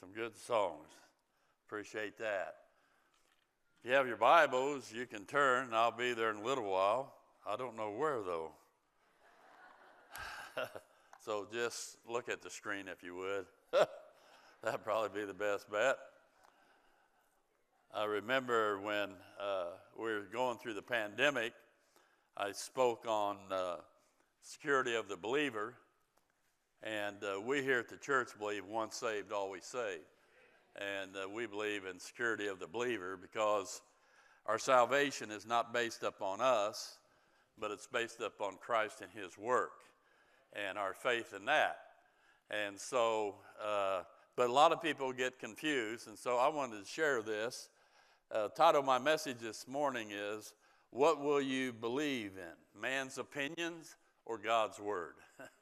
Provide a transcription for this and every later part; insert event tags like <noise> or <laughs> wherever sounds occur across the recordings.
Some good songs. Appreciate that. If you have your Bibles, you can turn. I'll be there in a little while. I don't know where, though. <laughs> so just look at the screen if you would. <laughs> That'd probably be the best bet. I remember when uh, we were going through the pandemic, I spoke on uh, security of the believer, and uh, we here at the church believe once saved, always saved. And uh, we believe in security of the believer because our salvation is not based upon us, but it's based upon Christ and His work and our faith in that. And so, uh, but a lot of people get confused, and so I wanted to share this. Uh, title of my message this morning is What Will You Believe in? Man's Opinions or God's Word? <laughs>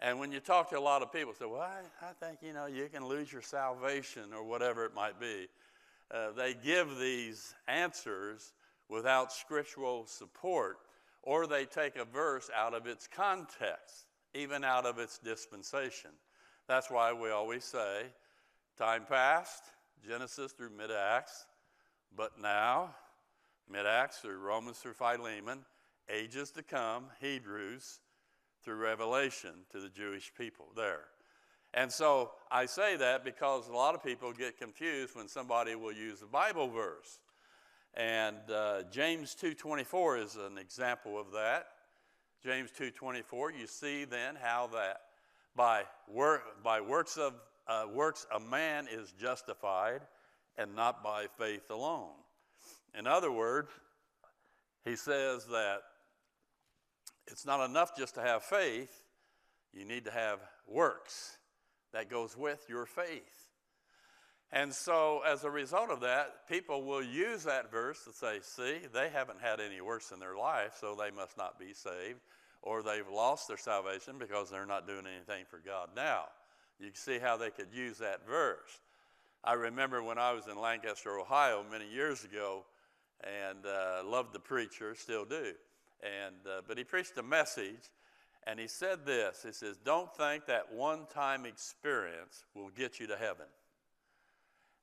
and when you talk to a lot of people, say, Well, I, I think, you know, you can lose your salvation or whatever it might be. Uh, they give these answers without scriptural support, or they take a verse out of its context, even out of its dispensation. That's why we always say, time past, Genesis through mid Acts, but now, mid Acts through Romans through Philemon, ages to come, Hebrews through Revelation to the Jewish people there. And so I say that because a lot of people get confused when somebody will use a Bible verse. And uh, James 2.24 is an example of that. James 2.24, you see then how that by, work, by works, of, uh, works a man is justified and not by faith alone. In other words, he says that it's not enough just to have faith, you need to have works that goes with your faith. And so, as a result of that, people will use that verse to say, see, they haven't had any works in their life, so they must not be saved, or they've lost their salvation because they're not doing anything for God now. You can see how they could use that verse. I remember when I was in Lancaster, Ohio, many years ago, and uh, loved the preacher, still do. And, uh, but he preached a message, and he said this He says, Don't think that one time experience will get you to heaven.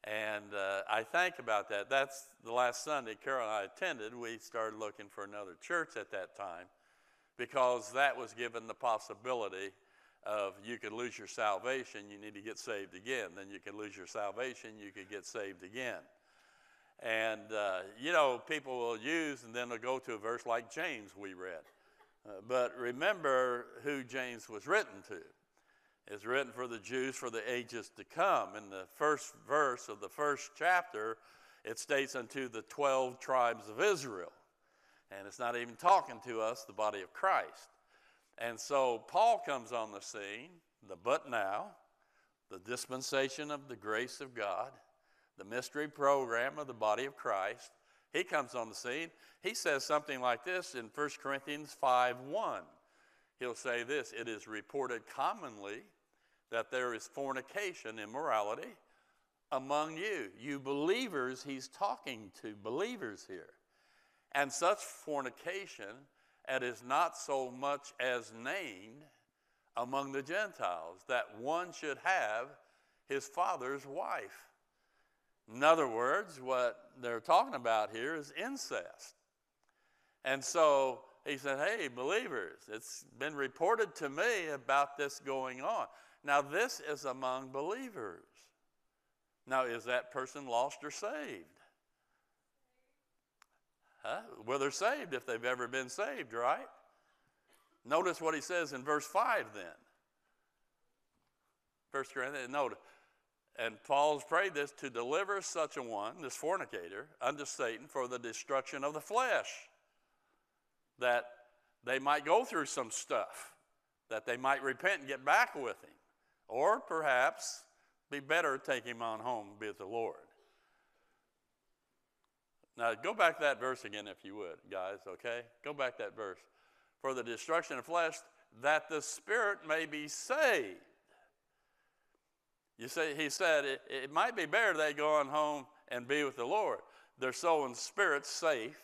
And uh, I think about that. That's the last Sunday Carol and I attended. We started looking for another church at that time because that was given the possibility of you could lose your salvation, you need to get saved again. Then you could lose your salvation, you could get saved again. And, uh, you know, people will use and then they'll go to a verse like James we read. Uh, but remember who James was written to. It's written for the Jews for the ages to come. In the first verse of the first chapter, it states unto the 12 tribes of Israel. And it's not even talking to us, the body of Christ. And so Paul comes on the scene, the but now, the dispensation of the grace of God, the mystery program of the body of Christ. He comes on the scene. He says something like this in 1 Corinthians 5 1. He'll say this It is reported commonly that there is fornication, immorality among you. You believers, he's talking to believers here. And such fornication and is not so much as named among the Gentiles, that one should have his father's wife. In other words, what they're talking about here is incest. And so he said, Hey, believers, it's been reported to me about this going on. Now, this is among believers. Now, is that person lost or saved? Huh? Well, they're saved if they've ever been saved, right? Notice what he says in verse 5 then. First Corinthians, note, and Paul's prayed this to deliver such a one, this fornicator, unto Satan for the destruction of the flesh, that they might go through some stuff, that they might repent and get back with him, or perhaps be better take him on home be with the Lord. Now, go back that verse again, if you would, guys, okay? Go back that verse. For the destruction of flesh, that the spirit may be saved. You see, he said it, it might be better they go on home and be with the Lord. Their soul and spirit safe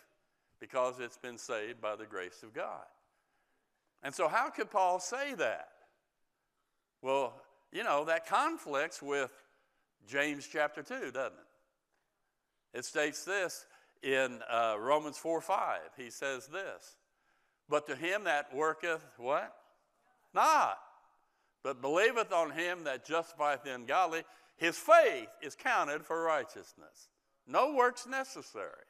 because it's been saved by the grace of God. And so, how could Paul say that? Well, you know, that conflicts with James chapter 2, doesn't it? It states this in uh, Romans 4 5. He says this, But to him that worketh what? Not, but believeth on him that justifieth the ungodly, his faith is counted for righteousness. No works necessary.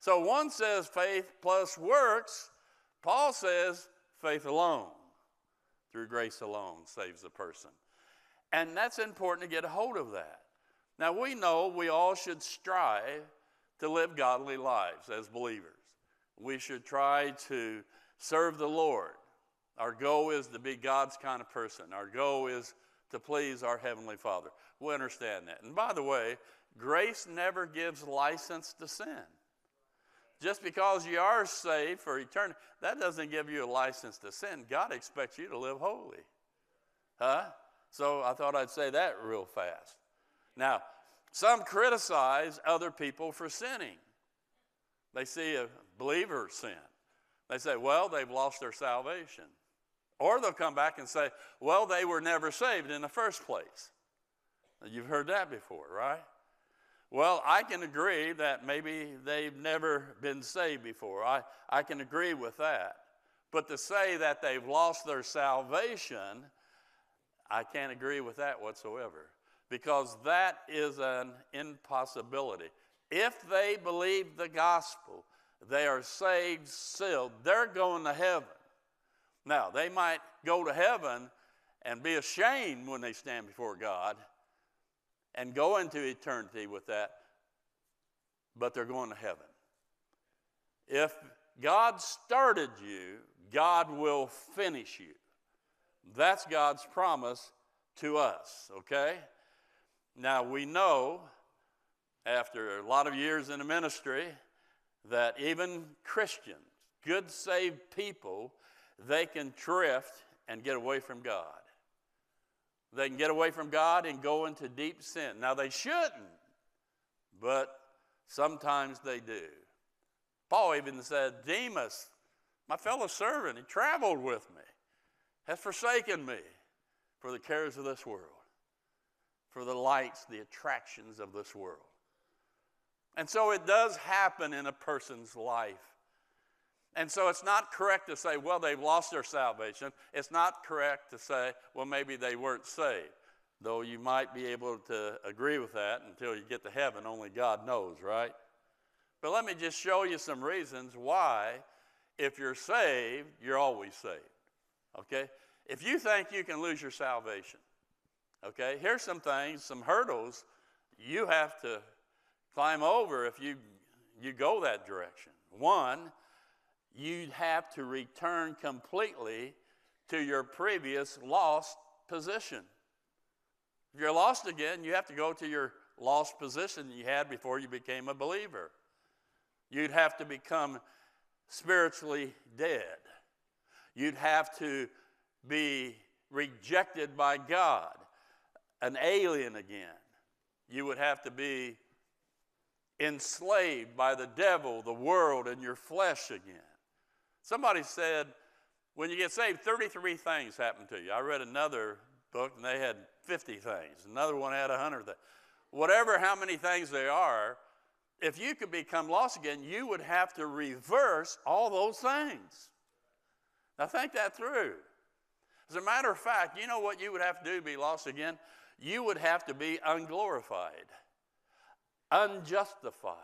So one says faith plus works. Paul says faith alone, through grace alone, saves a person. And that's important to get a hold of that. Now we know we all should strive to live godly lives as believers. We should try to serve the Lord. Our goal is to be God's kind of person. Our goal is to please our Heavenly Father. We understand that. And by the way, grace never gives license to sin. Just because you are saved for eternity, that doesn't give you a license to sin. God expects you to live holy. Huh? So I thought I'd say that real fast. Now, some criticize other people for sinning. They see a believer sin. They say, well, they've lost their salvation. Or they'll come back and say, well, they were never saved in the first place. You've heard that before, right? Well, I can agree that maybe they've never been saved before. I, I can agree with that. But to say that they've lost their salvation, I can't agree with that whatsoever because that is an impossibility. If they believe the gospel, they are saved, sealed, they're going to heaven. Now, they might go to heaven and be ashamed when they stand before God and go into eternity with that, but they're going to heaven. If God started you, God will finish you. That's God's promise to us, okay? Now, we know after a lot of years in the ministry that even Christians, good saved people, they can drift and get away from God. They can get away from God and go into deep sin. Now, they shouldn't, but sometimes they do. Paul even said, Demas, my fellow servant, he traveled with me, has forsaken me for the cares of this world, for the lights, the attractions of this world. And so it does happen in a person's life. And so it's not correct to say, well, they've lost their salvation. It's not correct to say, well, maybe they weren't saved. Though you might be able to agree with that until you get to heaven, only God knows, right? But let me just show you some reasons why, if you're saved, you're always saved. Okay? If you think you can lose your salvation, okay, here's some things, some hurdles you have to climb over if you, you go that direction. One, you'd have to return completely to your previous lost position. If you're lost again, you have to go to your lost position you had before you became a believer. You'd have to become spiritually dead. You'd have to be rejected by God, an alien again. You would have to be enslaved by the devil, the world, and your flesh again. Somebody said, when you get saved, 33 things happen to you. I read another book and they had 50 things. Another one had 100 things. Whatever how many things they are, if you could become lost again, you would have to reverse all those things. Now think that through. As a matter of fact, you know what you would have to do to be lost again? You would have to be unglorified, unjustified,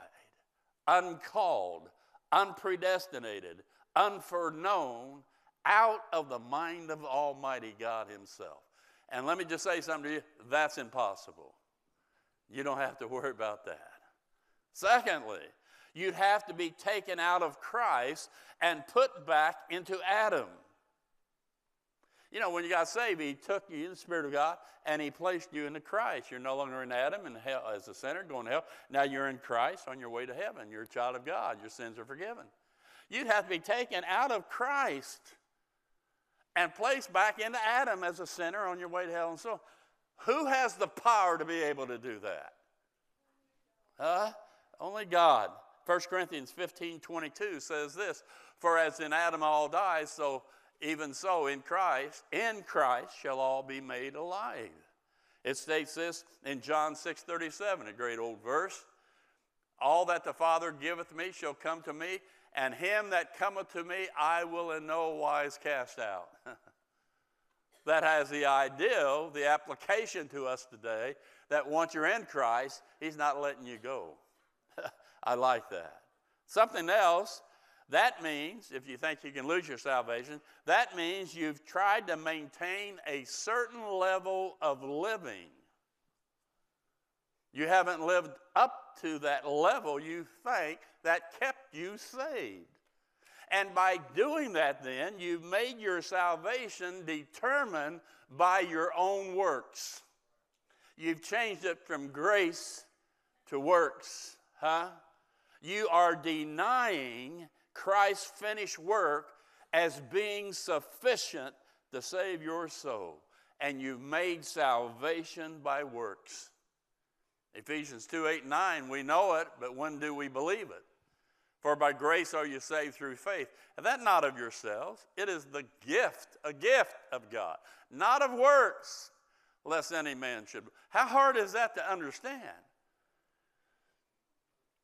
uncalled, unpredestinated, unforeknown, out of the mind of Almighty God Himself. And let me just say something to you that's impossible. You don't have to worry about that. Secondly, you'd have to be taken out of Christ and put back into Adam. You know, when you got saved, He took you, in the Spirit of God, and He placed you into Christ. You're no longer in Adam and hell as a sinner going to hell. Now you're in Christ on your way to heaven. You're a child of God. Your sins are forgiven. You'd have to be taken out of Christ and placed back into Adam as a sinner on your way to hell. And so, who has the power to be able to do that? Huh? Only God. 1 Corinthians 15 22 says this For as in Adam all die, so even so in Christ, in Christ shall all be made alive. It states this in John 6:37, a great old verse. All that the Father giveth me shall come to me, and him that cometh to me I will in no wise cast out. <laughs> that has the ideal, the application to us today, that once you're in Christ, He's not letting you go. <laughs> I like that. Something else, that means, if you think you can lose your salvation, that means you've tried to maintain a certain level of living. You haven't lived up to that level you think that kept you saved. And by doing that, then, you've made your salvation determined by your own works. You've changed it from grace to works, huh? You are denying Christ's finished work as being sufficient to save your soul. And you've made salvation by works. Ephesians 2 8 9, we know it, but when do we believe it? For by grace are you saved through faith. And that not of yourselves, it is the gift, a gift of God, not of works, lest any man should. How hard is that to understand?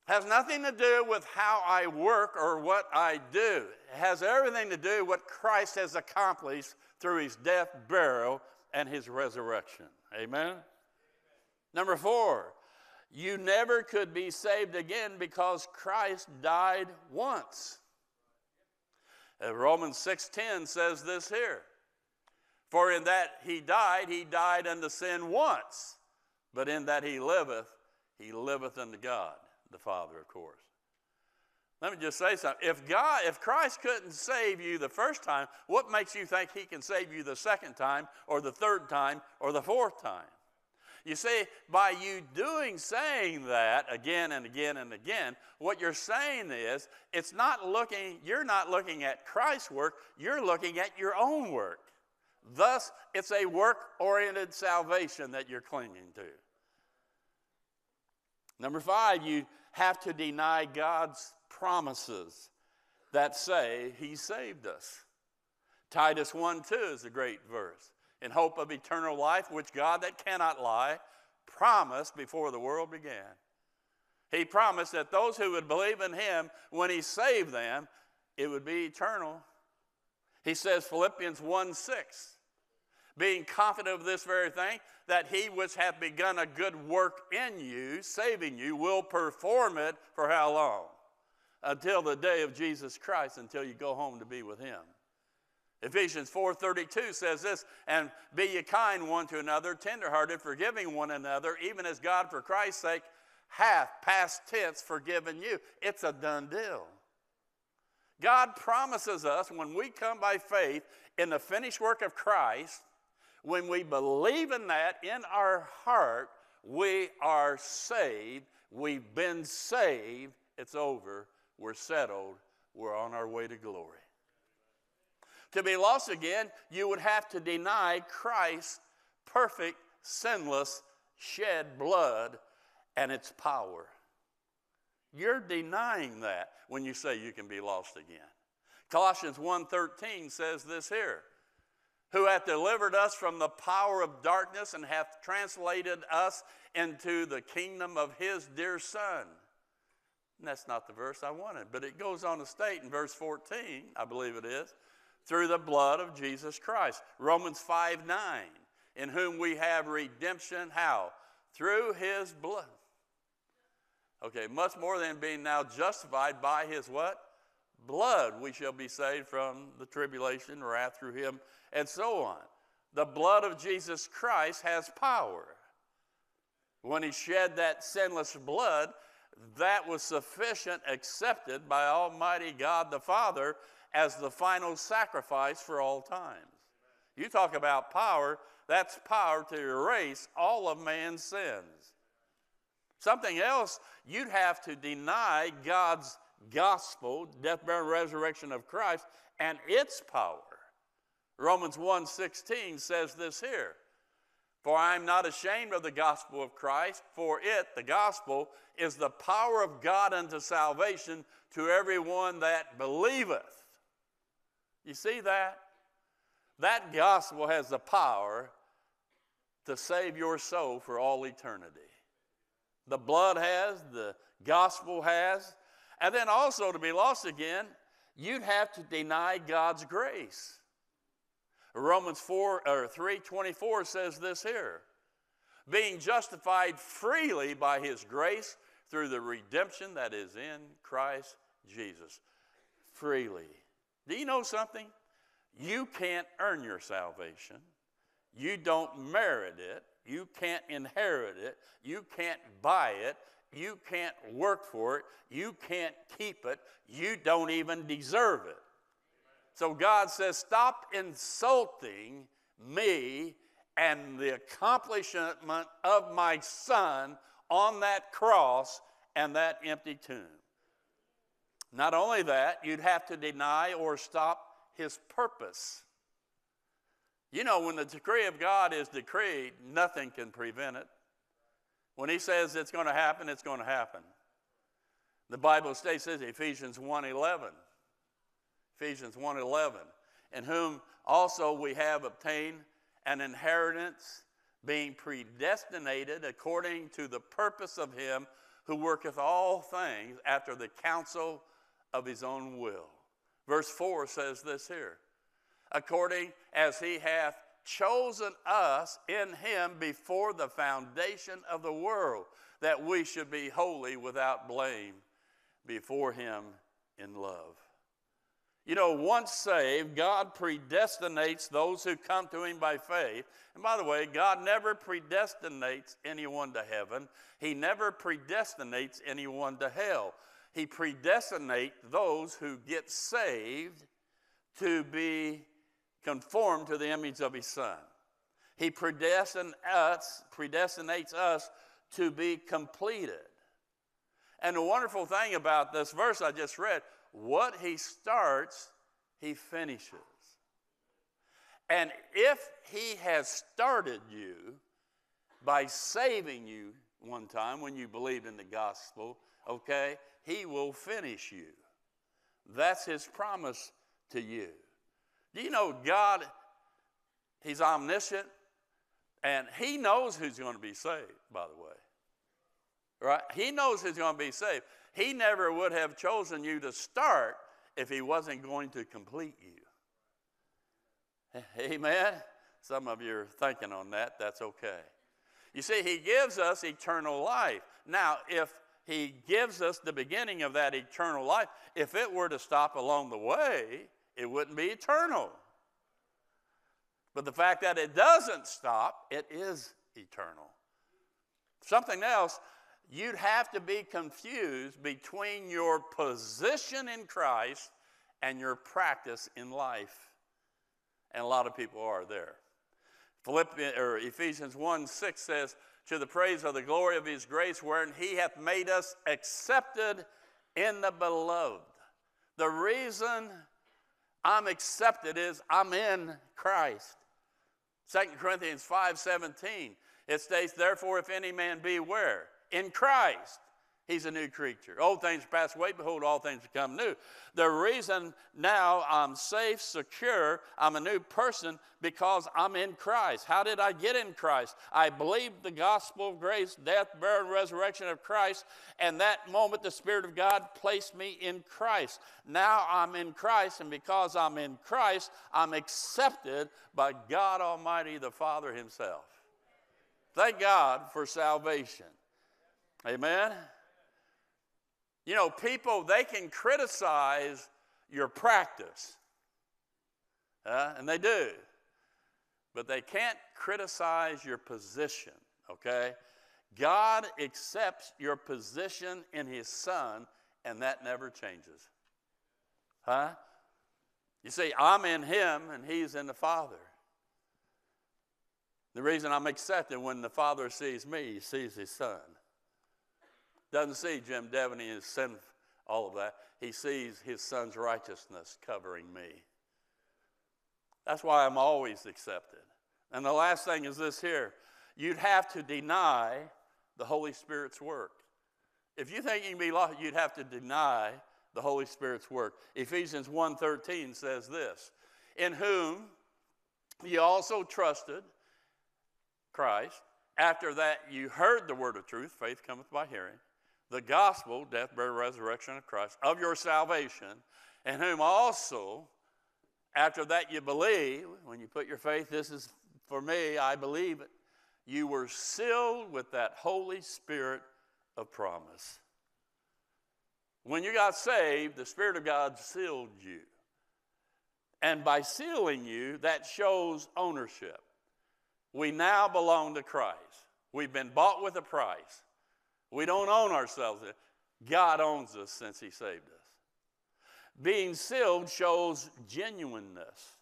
Has nothing to do with how I work or what I do. It has everything to do with what Christ has accomplished through his death, burial, and his resurrection. Amen? Number four, you never could be saved again because Christ died once. Uh, Romans 6:10 says this here. For in that he died, he died unto sin once, but in that he liveth, he liveth unto God, the Father, of course. Let me just say something. If God, if Christ couldn't save you the first time, what makes you think he can save you the second time or the third time or the fourth time? You see, by you doing, saying that again and again and again, what you're saying is it's not looking, you're not looking at Christ's work, you're looking at your own work. Thus, it's a work oriented salvation that you're clinging to. Number five, you have to deny God's promises that say He saved us. Titus 1 2 is a great verse in hope of eternal life, which God that cannot lie promised before the world began. He promised that those who would believe in him, when he saved them, it would be eternal. He says, Philippians 1 6, being confident of this very thing, that he which hath begun a good work in you, saving you, will perform it for how long? Until the day of Jesus Christ, until you go home to be with him. Ephesians 4:32 says this, and be ye kind one to another, tenderhearted, forgiving one another, even as God for Christ's sake hath past tense forgiven you. It's a done deal. God promises us when we come by faith in the finished work of Christ, when we believe in that in our heart, we are saved. We've been saved. It's over. We're settled. We're on our way to glory. To be lost again, you would have to deny Christ's perfect, sinless, shed blood and its power. You're denying that when you say you can be lost again. Colossians 1:13 says this here, who hath delivered us from the power of darkness and hath translated us into the kingdom of his dear son. And that's not the verse I wanted, but it goes on to state in verse 14, I believe it is, through the blood of Jesus Christ. Romans 5 9, in whom we have redemption. How? Through his blood. Okay, much more than being now justified by his what? Blood. We shall be saved from the tribulation, wrath through him, and so on. The blood of Jesus Christ has power. When he shed that sinless blood, that was sufficient, accepted by Almighty God the Father as the final sacrifice for all times. You talk about power, that's power to erase all of man's sins. Something else, you'd have to deny God's gospel, death, burial, and resurrection of Christ, and its power. Romans 1:16 says this here. For I am not ashamed of the gospel of Christ, for it, the gospel, is the power of God unto salvation to everyone that believeth. You see that? That gospel has the power to save your soul for all eternity. The blood has, the gospel has, and then also to be lost again, you'd have to deny God's grace. Romans 4 or 3:24 says this here. Being justified freely by his grace through the redemption that is in Christ Jesus. Freely. Do you know something? You can't earn your salvation. You don't merit it. You can't inherit it. You can't buy it. You can't work for it. You can't keep it. You don't even deserve it. So God says, Stop insulting me and the accomplishment of my son on that cross and that empty tomb. Not only that, you'd have to deny or stop his purpose. You know, when the decree of God is decreed, nothing can prevent it. When he says it's going to happen, it's going to happen. The Bible states this, Ephesians 1.11. Ephesians 1.11. In whom also we have obtained an inheritance, being predestinated according to the purpose of him who worketh all things after the counsel of his own will. Verse 4 says this here according as he hath chosen us in him before the foundation of the world, that we should be holy without blame before him in love. You know, once saved, God predestinates those who come to Him by faith. And by the way, God never predestinates anyone to heaven, He never predestinates anyone to hell. He predestinates those who get saved to be conformed to the image of his son. He predestinates us, predestinates us to be completed. And the wonderful thing about this verse I just read, what he starts, he finishes. And if he has started you by saving you one time when you believed in the gospel, okay, he will finish you. That's his promise to you. Do you know God, He's omniscient, and He knows who's going to be saved, by the way. Right? He knows who's going to be saved. He never would have chosen you to start if He wasn't going to complete you. <laughs> Amen? Some of you are thinking on that. That's okay. You see, He gives us eternal life. Now, if He gives us the beginning of that eternal life, if it were to stop along the way, it wouldn't be eternal. But the fact that it doesn't stop, it is eternal. Something else, you'd have to be confused between your position in Christ and your practice in life. And a lot of people are there. Philippians, or Ephesians 1 6 says, To the praise of the glory of his grace, wherein he hath made us accepted in the beloved. The reason I'm accepted is I'm in Christ. 2 Corinthians 5:17 it states therefore if any man be where in Christ He's a new creature. Old things pass away, behold, all things become new. The reason now I'm safe, secure, I'm a new person because I'm in Christ. How did I get in Christ? I believed the gospel of grace, death, burial, and resurrection of Christ, and that moment the Spirit of God placed me in Christ. Now I'm in Christ, and because I'm in Christ, I'm accepted by God Almighty, the Father Himself. Thank God for salvation. Amen. You know, people, they can criticize your practice, uh, and they do, but they can't criticize your position, okay? God accepts your position in His Son, and that never changes. Huh? You see, I'm in Him, and He's in the Father. The reason I'm accepted when the Father sees me, He sees His Son. Doesn't see Jim Devaney as sin, all of that. He sees his son's righteousness covering me. That's why I'm always accepted. And the last thing is this here you'd have to deny the Holy Spirit's work. If you think you can be lost, you'd have to deny the Holy Spirit's work. Ephesians 1:13 says this, in whom ye also trusted, Christ. After that, you heard the word of truth, faith cometh by hearing. The gospel, death, burial, resurrection of Christ, of your salvation, and whom also, after that you believe, when you put your faith, this is for me, I believe it, you were sealed with that Holy Spirit of promise. When you got saved, the Spirit of God sealed you. And by sealing you, that shows ownership. We now belong to Christ. We've been bought with a price. We don't own ourselves. God owns us since He saved us. Being sealed shows genuineness.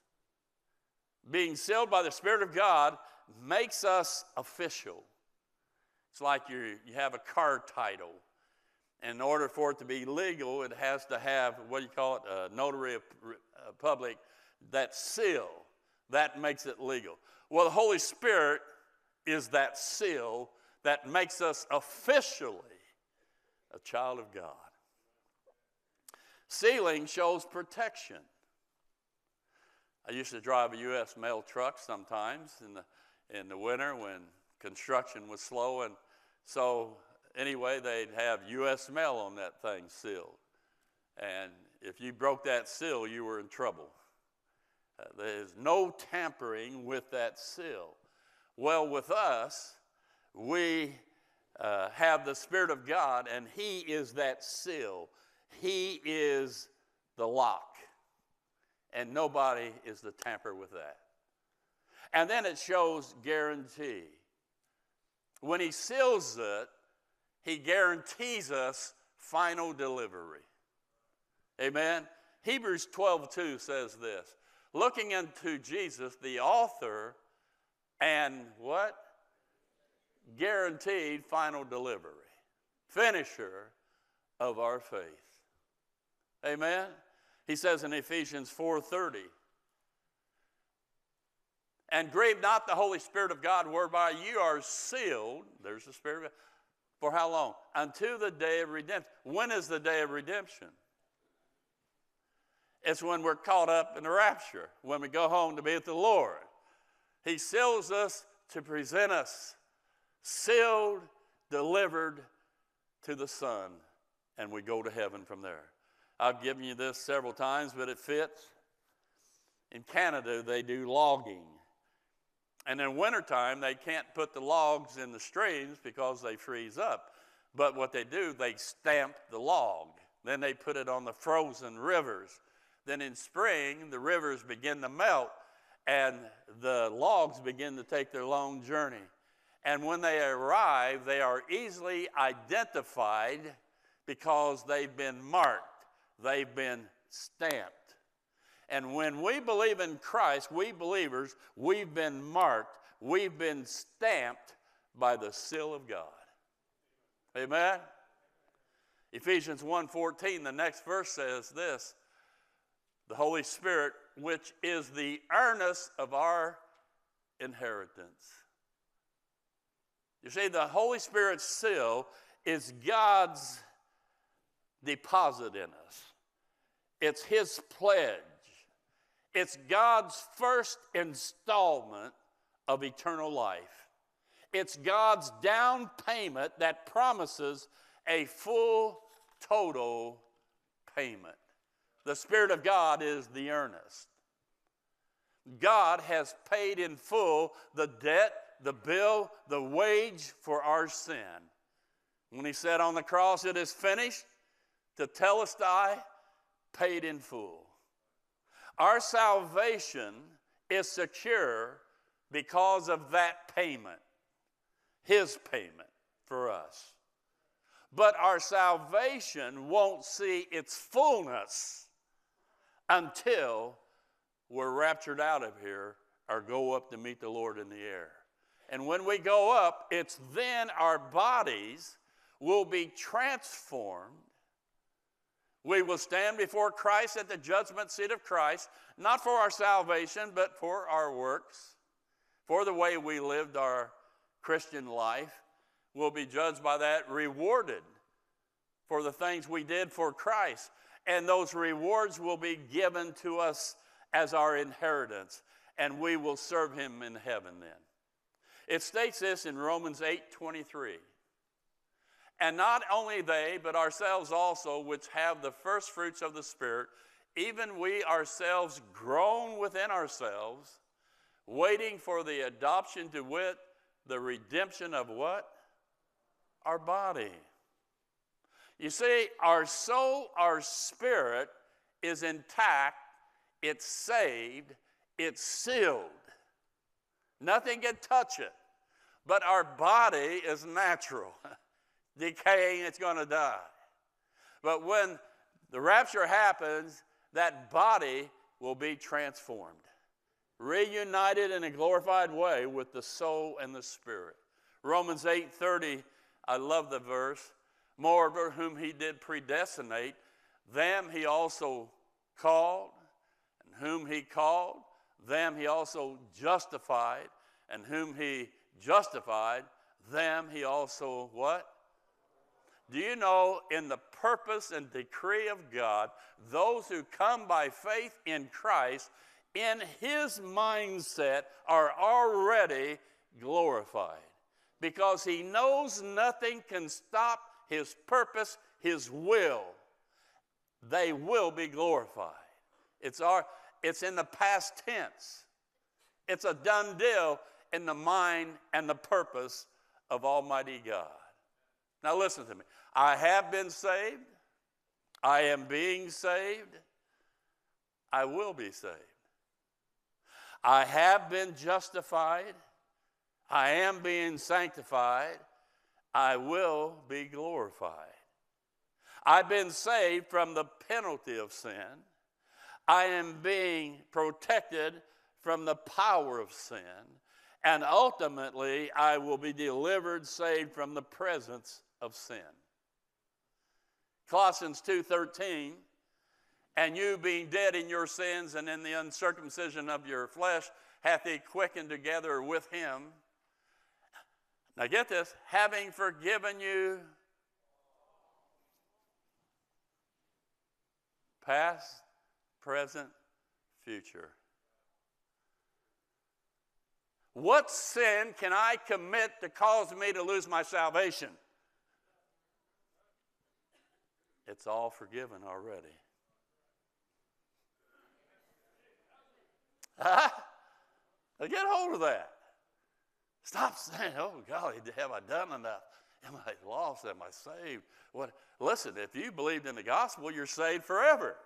Being sealed by the Spirit of God makes us official. It's like you, you have a car title. And in order for it to be legal, it has to have, what do you call it, a notary public, that seal. That makes it legal. Well, the Holy Spirit is that seal that makes us officially a child of God. Sealing shows protection. I used to drive a U.S. mail truck sometimes in the, in the winter when construction was slow. And so, anyway, they'd have U.S. mail on that thing sealed. And if you broke that seal, you were in trouble. Uh, there's no tampering with that seal. Well, with us, we uh, have the Spirit of God, and He is that seal. He is the lock, and nobody is to tamper with that. And then it shows guarantee. When He seals it, He guarantees us final delivery. Amen. Hebrews 12 2 says this looking unto Jesus, the author and what? Guaranteed final delivery, finisher of our faith. Amen. He says in Ephesians 4:30, and grieve not the Holy Spirit of God, whereby you are sealed. There's the Spirit of God. For how long? Until the day of redemption. When is the day of redemption? It's when we're caught up in the rapture, when we go home to be with the Lord. He seals us to present us sealed, delivered to the Son, and we go to heaven from there. I've given you this several times, but it fits. In Canada, they do logging. And in wintertime, they can't put the logs in the streams because they freeze up. But what they do, they stamp the log. Then they put it on the frozen rivers then in spring, the rivers begin to melt and the logs begin to take their long journey. And when they arrive, they are easily identified because they've been marked, they've been stamped. And when we believe in Christ, we believers, we've been marked, we've been stamped by the seal of God. Amen. Ephesians 1:14 the next verse says this the Holy Spirit, which is the earnest of our inheritance. You see, the Holy Spirit's seal is God's deposit in us, it's His pledge, it's God's first installment of eternal life. It's God's down payment that promises a full, total payment. The Spirit of God is the earnest. God has paid in full the debt, the bill, the wage for our sin. When He said on the cross, It is finished, to tell us tetelestai, paid in full. Our salvation is secure because of that payment, His payment for us. But our salvation won't see its fullness until we're raptured out of here or go up to meet the Lord in the air. And when we go up, it's then our bodies will be transformed. We will stand before Christ at the judgment seat of Christ, not for our salvation, but for our works, for the way we lived our Christian life. We'll be judged by that, rewarded for the things we did for Christ and those rewards will be given to us as our inheritance, and we will serve him in heaven then. It states this in Romans 8 23. And not only they, but ourselves also, which have the first fruits of the Spirit, even we ourselves groan within ourselves, waiting for the adoption to wit, the redemption of what? Our body. You see, our soul, our spirit is intact, it's saved, it's sealed. Nothing can touch it. But our body is natural. <laughs> Decaying, it's going to die. But when the rapture happens, that body will be transformed, reunited in a glorified way with the soul and the spirit. Romans 8:30, I love the verse. Moreover, whom he did predestinate, them he also called, and whom he called, them he also justified, and whom he justified, them he also what? Do you know in the purpose and decree of God, those who come by faith in Christ, in his mindset, are already glorified because he knows nothing can stop his purpose, his will. They will be glorified. It's, our, it's in the past tense. It's a done deal in the mind and the purpose of Almighty God. Now, listen to me. I have been saved. I am being saved. I will be saved. I have been justified. I am being sanctified. I will be glorified. I've been saved from the penalty of sin. I am being protected from the power of sin. And ultimately, I will be delivered, saved from the presence of sin. Colossians 2:13 and you being dead in your sins and in the uncircumcision of your flesh hath he quickened together with him now get this having forgiven you past present future what sin can i commit to cause me to lose my salvation It's all forgiven already. <laughs> Huh? Get hold of that. Stop <laughs> saying, oh, golly, have I done enough? Am I lost? Am I saved? What? Listen, if you believed in the gospel, you're saved forever.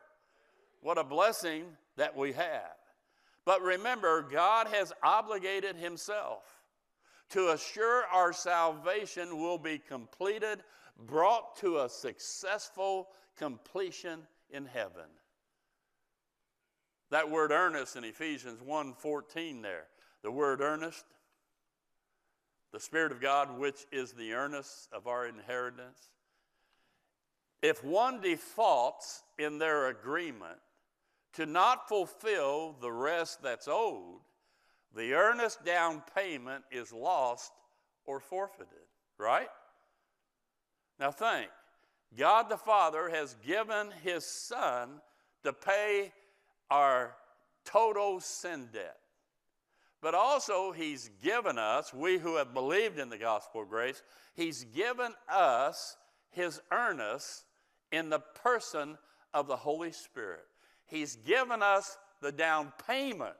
What a blessing that we have. But remember, God has obligated Himself to assure our salvation will be completed brought to a successful completion in heaven. That word earnest in Ephesians 1:14 there. The word earnest, the Spirit of God, which is the earnest of our inheritance. If one defaults in their agreement to not fulfill the rest that's owed, the earnest down payment is lost or forfeited, right? Now, think God the Father has given His Son to pay our total sin debt. But also, He's given us, we who have believed in the gospel of grace, He's given us His earnest in the person of the Holy Spirit. He's given us the down payment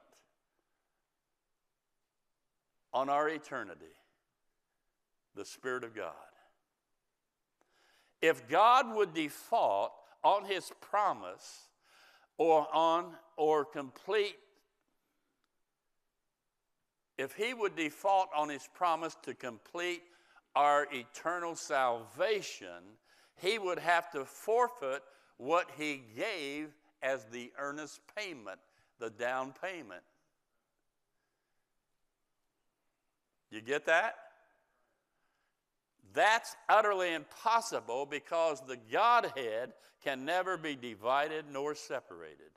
on our eternity the Spirit of God. If God would default on his promise or on or complete if he would default on his promise to complete our eternal salvation, he would have to forfeit what he gave as the earnest payment, the down payment. You get that? That's utterly impossible because the Godhead can never be divided nor separated.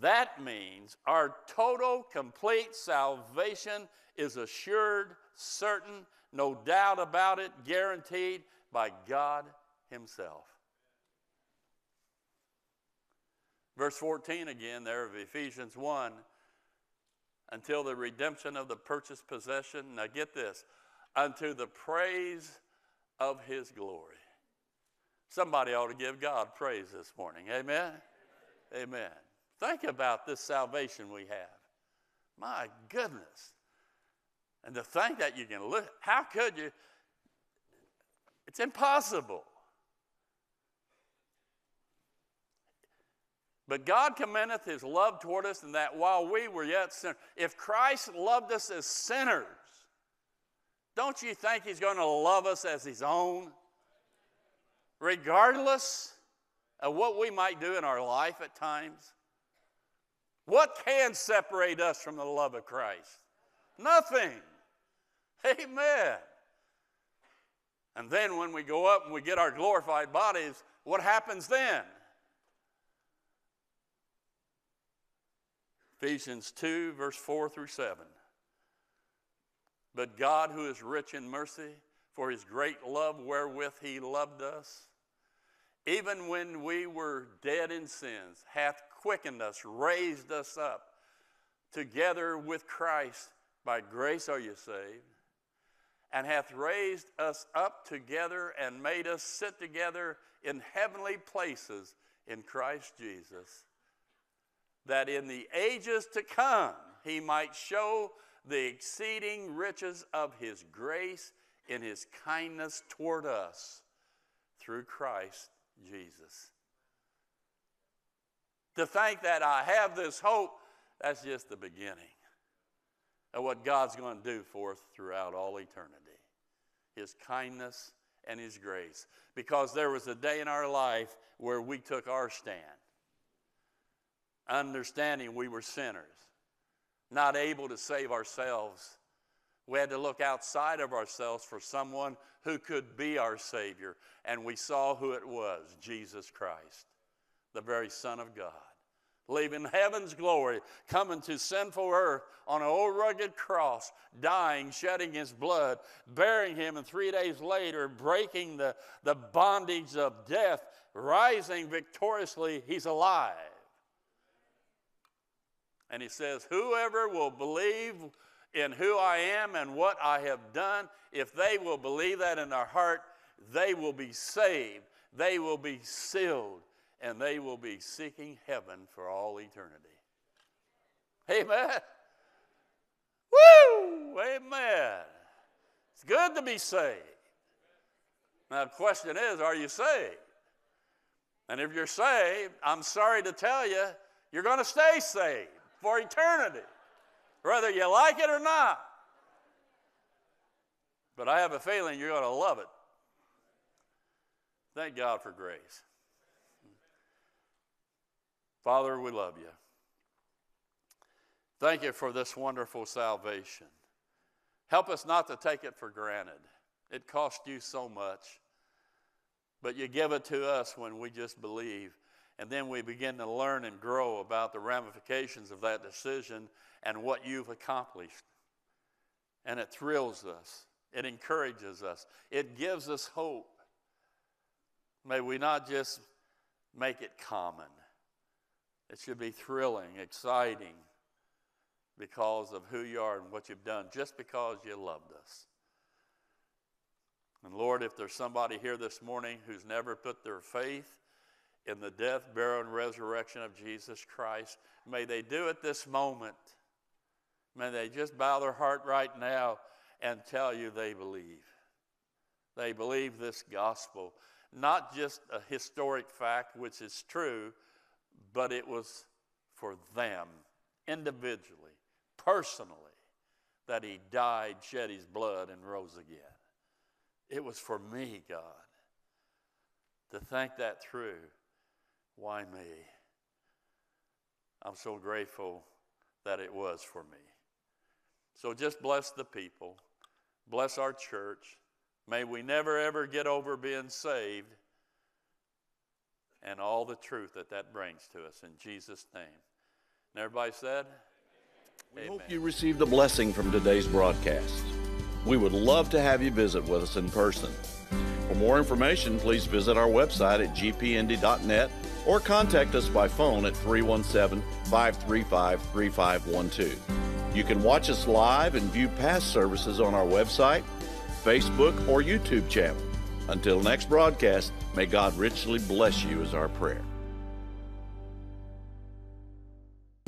That means our total, complete salvation is assured, certain, no doubt about it, guaranteed by God Himself. Verse 14 again, there of Ephesians 1 until the redemption of the purchased possession. Now get this, unto the praise of his glory. Somebody ought to give God praise this morning. Amen? Amen. Think about this salvation we have. My goodness. And to think that you can look, how could you? It's impossible. But God commendeth his love toward us, in that while we were yet sinners, if Christ loved us as sinners, don't you think he's going to love us as his own? Regardless of what we might do in our life at times? What can separate us from the love of Christ? Nothing. Amen. And then when we go up and we get our glorified bodies, what happens then? Ephesians 2, verse 4 through 7. But God, who is rich in mercy, for his great love wherewith he loved us, even when we were dead in sins, hath quickened us, raised us up together with Christ. By grace are you saved, and hath raised us up together and made us sit together in heavenly places in Christ Jesus, that in the ages to come he might show the exceeding riches of his grace in his kindness toward us through Christ Jesus. To think that I have this hope, that's just the beginning of what God's going to do for us throughout all eternity. His kindness and His grace. Because there was a day in our life where we took our stand, understanding we were sinners, not able to save ourselves. We had to look outside of ourselves for someone who could be our Savior. And we saw who it was Jesus Christ, the very Son of God. Leaving heaven's glory, coming to sinful earth on an old rugged cross, dying, shedding his blood, burying him, and three days later, breaking the, the bondage of death, rising victoriously, he's alive. And he says, Whoever will believe in who I am and what I have done, if they will believe that in their heart, they will be saved, they will be sealed, and they will be seeking heaven for all eternity. Amen. Woo! Amen. It's good to be saved. Now, the question is are you saved? And if you're saved, I'm sorry to tell you, you're going to stay saved for eternity whether you like it or not. But I have a feeling you're going to love it. Thank God for grace. Father, we love you. Thank you for this wonderful salvation. Help us not to take it for granted. It cost you so much, but you give it to us when we just believe. And then we begin to learn and grow about the ramifications of that decision and what you've accomplished. And it thrills us, it encourages us, it gives us hope. May we not just make it common, it should be thrilling, exciting because of who you are and what you've done, just because you loved us. And Lord, if there's somebody here this morning who's never put their faith in the death, burial, and resurrection of Jesus Christ, may they do it this moment. May they just bow their heart right now and tell you they believe. They believe this gospel, not just a historic fact, which is true, but it was for them individually, personally, that he died, shed his blood, and rose again. It was for me, God. To think that through, why me? I'm so grateful that it was for me. So just bless the people, bless our church. May we never ever get over being saved and all the truth that that brings to us. In Jesus' name. And everybody said, We hope you received a blessing from today's broadcast. We would love to have you visit with us in person. For more information, please visit our website at gpindy.net or contact us by phone at 317 535 3512. You can watch us live and view past services on our website, Facebook, or YouTube channel. Until next broadcast, may God richly bless you, is our prayer.